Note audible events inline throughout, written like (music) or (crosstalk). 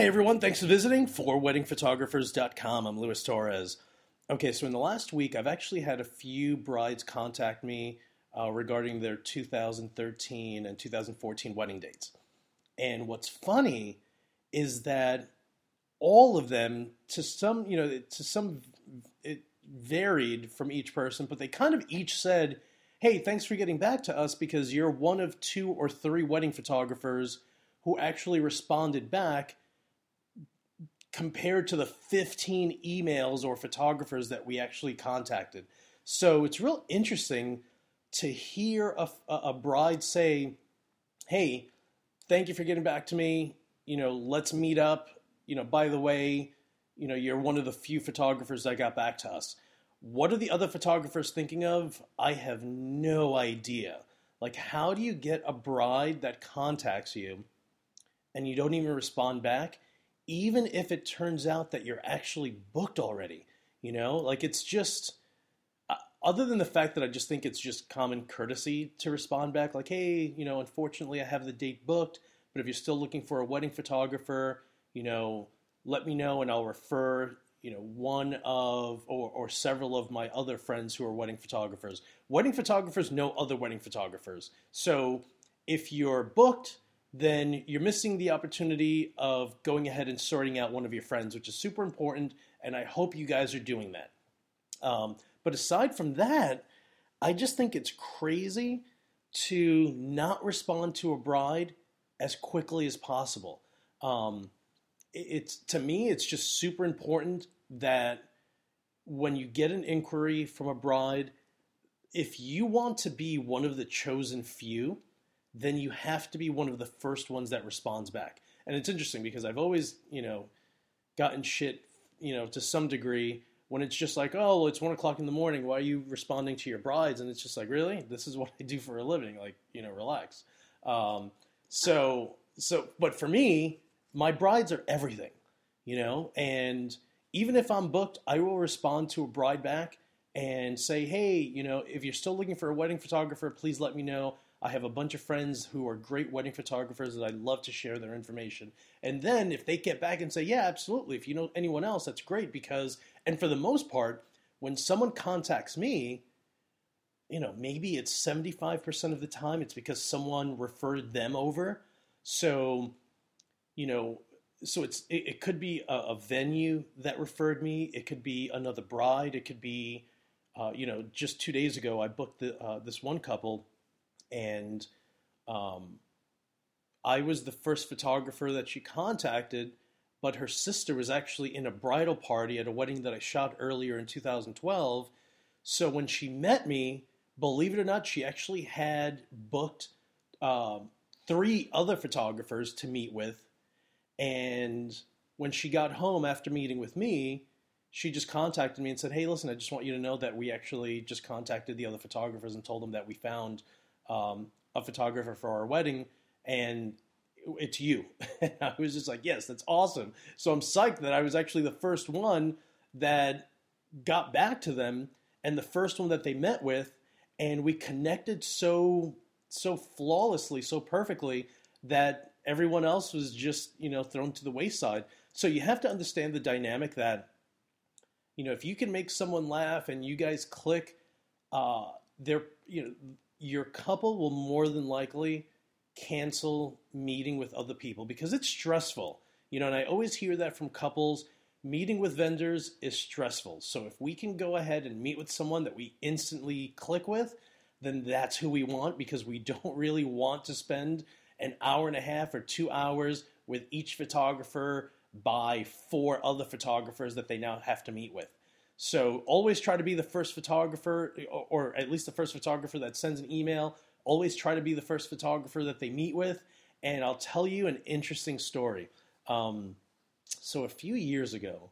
Hey everyone, thanks for visiting for weddingphotographers.com. I'm Luis Torres. Okay, so in the last week, I've actually had a few brides contact me uh, regarding their 2013 and 2014 wedding dates. And what's funny is that all of them, to some, you know, to some, it varied from each person, but they kind of each said, hey, thanks for getting back to us because you're one of two or three wedding photographers who actually responded back compared to the 15 emails or photographers that we actually contacted. So it's real interesting to hear a, a bride say, Hey, thank you for getting back to me. You know, let's meet up. You know, by the way, you know, you're one of the few photographers that got back to us. What are the other photographers thinking of? I have no idea. Like, how do you get a bride that contacts you and you don't even respond back? Even if it turns out that you're actually booked already. You know, like it's just, uh, other than the fact that I just think it's just common courtesy to respond back, like, hey, you know, unfortunately I have the date booked, but if you're still looking for a wedding photographer, you know, let me know and I'll refer you know one of or, or several of my other friends who are wedding photographers wedding photographers know other wedding photographers so if you're booked then you're missing the opportunity of going ahead and sorting out one of your friends, which is super important. And I hope you guys are doing that. Um, but aside from that, I just think it's crazy to not respond to a bride as quickly as possible. Um, it's to me, it's just super important that when you get an inquiry from a bride, if you want to be one of the chosen few, then you have to be one of the first ones that responds back. And it's interesting because I've always, you know, gotten shit, you know, to some degree when it's just like, oh, it's one o'clock in the morning. Why are you responding to your brides? And it's just like, really? This is (laughs) what I do for a living. Like, you know, relax. Um, so, so, but for me, my brides are everything, you know, and even if I'm booked, I will respond to a bride back and say, hey, you know, if you're still looking for a wedding photographer, please let me know. I have a bunch of friends who are great wedding photographers that I'd love to share their information. And then if they get back and say, yeah, absolutely, if you know anyone else, that's great because, and for the most part, when someone contacts me, you know, maybe it's 75% of the time it's because someone referred them over. So, you know, so it's it, it could be a, a, venue that referred me. It could be another bride. It could be, uh, you know, just two days ago I booked the, uh, this one couple and um, I was the first photographer that she contacted, but her sister was actually in a bridal party at a wedding that I shot earlier in 2012. So when she met me, believe it or not, she actually had booked um, three other photographers to meet with. And when she got home after meeting with me, she just contacted me and said, Hey, listen, I just want you to know that we actually just contacted the other photographers and told them that we found um, a photographer for our wedding, and it's you. (laughs) I was just like, yes, that's awesome. So I'm psyched that I was actually the first one that got back to them and the first one that they met with, and we connected so so flawlessly, so perfectly that everyone else was just you know thrown to the wayside. So you have to understand the dynamic that you know if you can make someone laugh and you guys click, uh, they're you know your couple will more than likely cancel meeting with other people because it's stressful. You know, and I always hear that from couples. Meeting with vendors is stressful. So if we can go ahead and meet with someone that we instantly click with, then that's who we want because we (laughs) don't really want to spend an hour and a half or two hours with each photographer by four other photographers that they now have to meet with. So always try to be the first photographer, or at least the first photographer that sends an email. Always try to be the first photographer that they meet with. And I'll tell you an interesting story. Um, so a few years ago,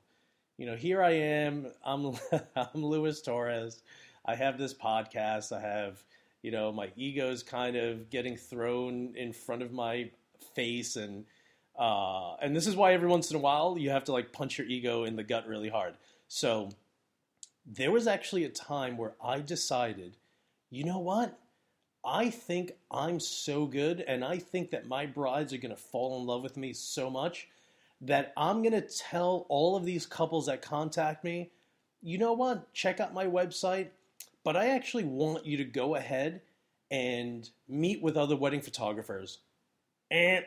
you know, here I am. I'm (laughs) I'm Luis Torres. I have this podcast. I have, you know, my ego's kind of getting thrown in front of my face, and uh, and this is why every once in a while you have to like punch your ego in the gut really hard. So there was actually a time where I decided, you know what? I think I'm so good, and I think that my brides are going to fall in love with me so much that I'm going to tell all of these couples that contact me, you know what? Check out my website, but I actually want you to go ahead and meet with other wedding photographers. And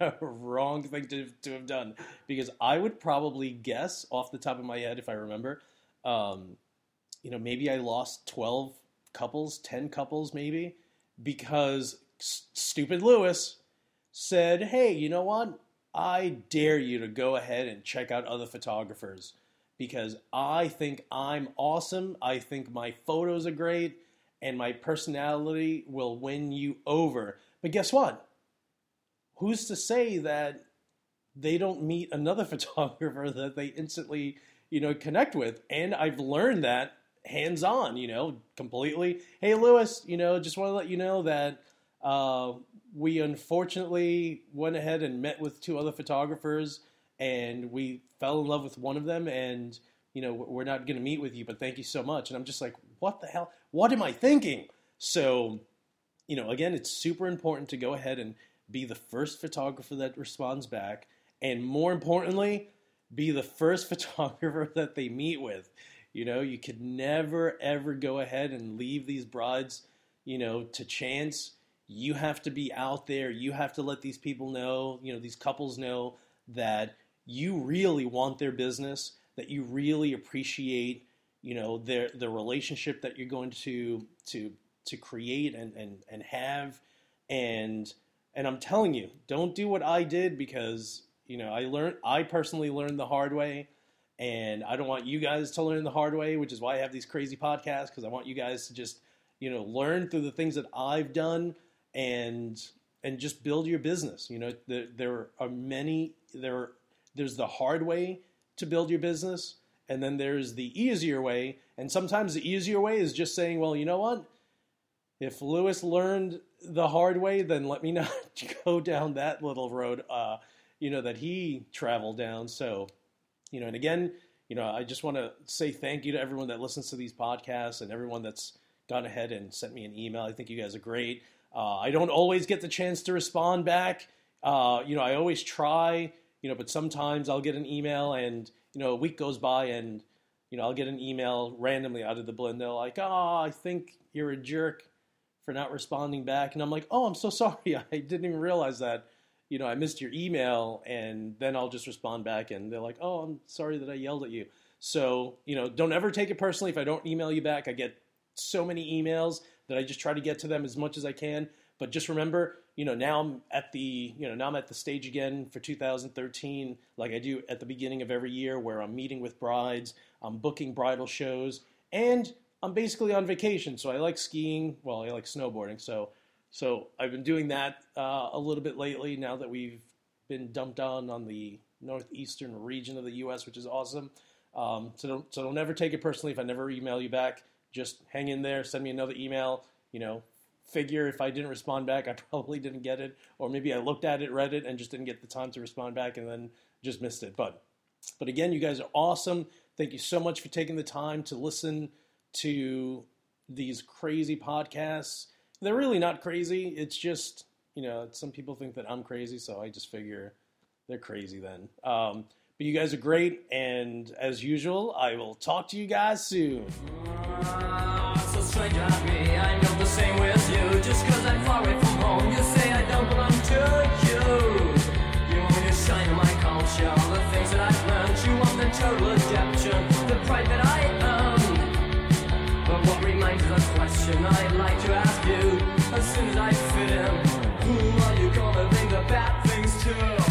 (laughs) wrong thing to, to have done because I would probably guess off the top of my head, if I remember, um, you know, maybe I lost 12 couples, 10 couples, maybe, because s- stupid Lewis said, hey, you know what? I dare you to go ahead and check out other photographers because I think I'm awesome. I think my photos are great and my personality will win you over. But guess what? Who's to say that they don't meet another (laughs) photographer that they instantly, you know, connect with? And I've learned that hands on, you know, completely. Hey, Lewis, you know, just want to let you know that uh, we unfortunately went ahead and met with two other photographers, and we fell in love with one of them, and you know we're not going to meet with you, but thank you so much. And I'm just like, what the hell? What am I thinking? So, you know, again, it's super important to go ahead and be the first photographer that responds back, and more importantly, be the first (laughs) photographer that they meet with. You know, you could never ever go ahead and leave these brides, you know, to chance you have to be out there. You have to let these people know, you know, these couples know that you really want their business, that you really appreciate, you know, their the relationship that you're going to to to create and and and have and and I'm telling you, don't do what I did because, you know, I learned I personally learned the hard way and I don't want you guys to learn the hard way, which is why I have these crazy podcasts because I want you guys to just, you know, learn through the things that I've done and and just build your business. You know, there, there are many there. There's the hard way to build your business, and then there's the easier way. And sometimes the easier way is just saying, well, you know what? If Lewis learned the hard way, then let me not (laughs) go down that little road. Uh, you know that he traveled down. So, you know, and again, you know, I just want to say thank you to everyone that listens to these podcasts and everyone that's gone ahead and sent me an email. I think you guys are great. Uh, I don't always get the chance to respond back. Uh, you know, I always try, you know, but sometimes I'll get an email and, you know, a week goes by and, you know, I'll get an email randomly out of the blue and they're like, oh, I think you're a jerk for not responding back. And I'm like, oh, I'm so (laughs) sorry. I didn't even realize that, you know, I missed your email. And then I'll just respond back and they're like, oh, I'm sorry that I yelled at you. So, you know, don't ever take it personally if I don't email you back. I get so many emails that I just try to get to them as much as I can. But just remember, you know, now I'm at the, you know, now I'm at the stage again for 2013, like I do at the beginning of every year, where I'm meeting with brides, I'm booking bridal shows, and I'm basically on vacation. So I like skiing. Well, I like snowboarding. So, so I've been doing that uh, a little bit lately. Now that we've been dumped on on the northeastern region of the U.S., which is awesome. Um, so don't so don't ever take it personally if I never email you back just hang in there, send me another email. You know, figure if I didn't respond back, I (laughs) probably didn't get it, or maybe I looked at it, read it, and just didn't get the time to respond back, and then just missed it. But, but again, you guys are awesome. Thank you so much for taking the time to listen to these crazy podcasts. They're really not crazy. It's just you know some people think that I'm crazy, so I just figure they're crazy then. Um, but you guys are great, and as usual, I will talk to you guys soon. so strange I'm not the same with you. Just cause I'm far away from home, you say I don't belong to you. You want to shine in my culture, the things that I've learned. You want the total first question I'd like to ask you, as soon as I fit in, who are you gonna bring the bad things to?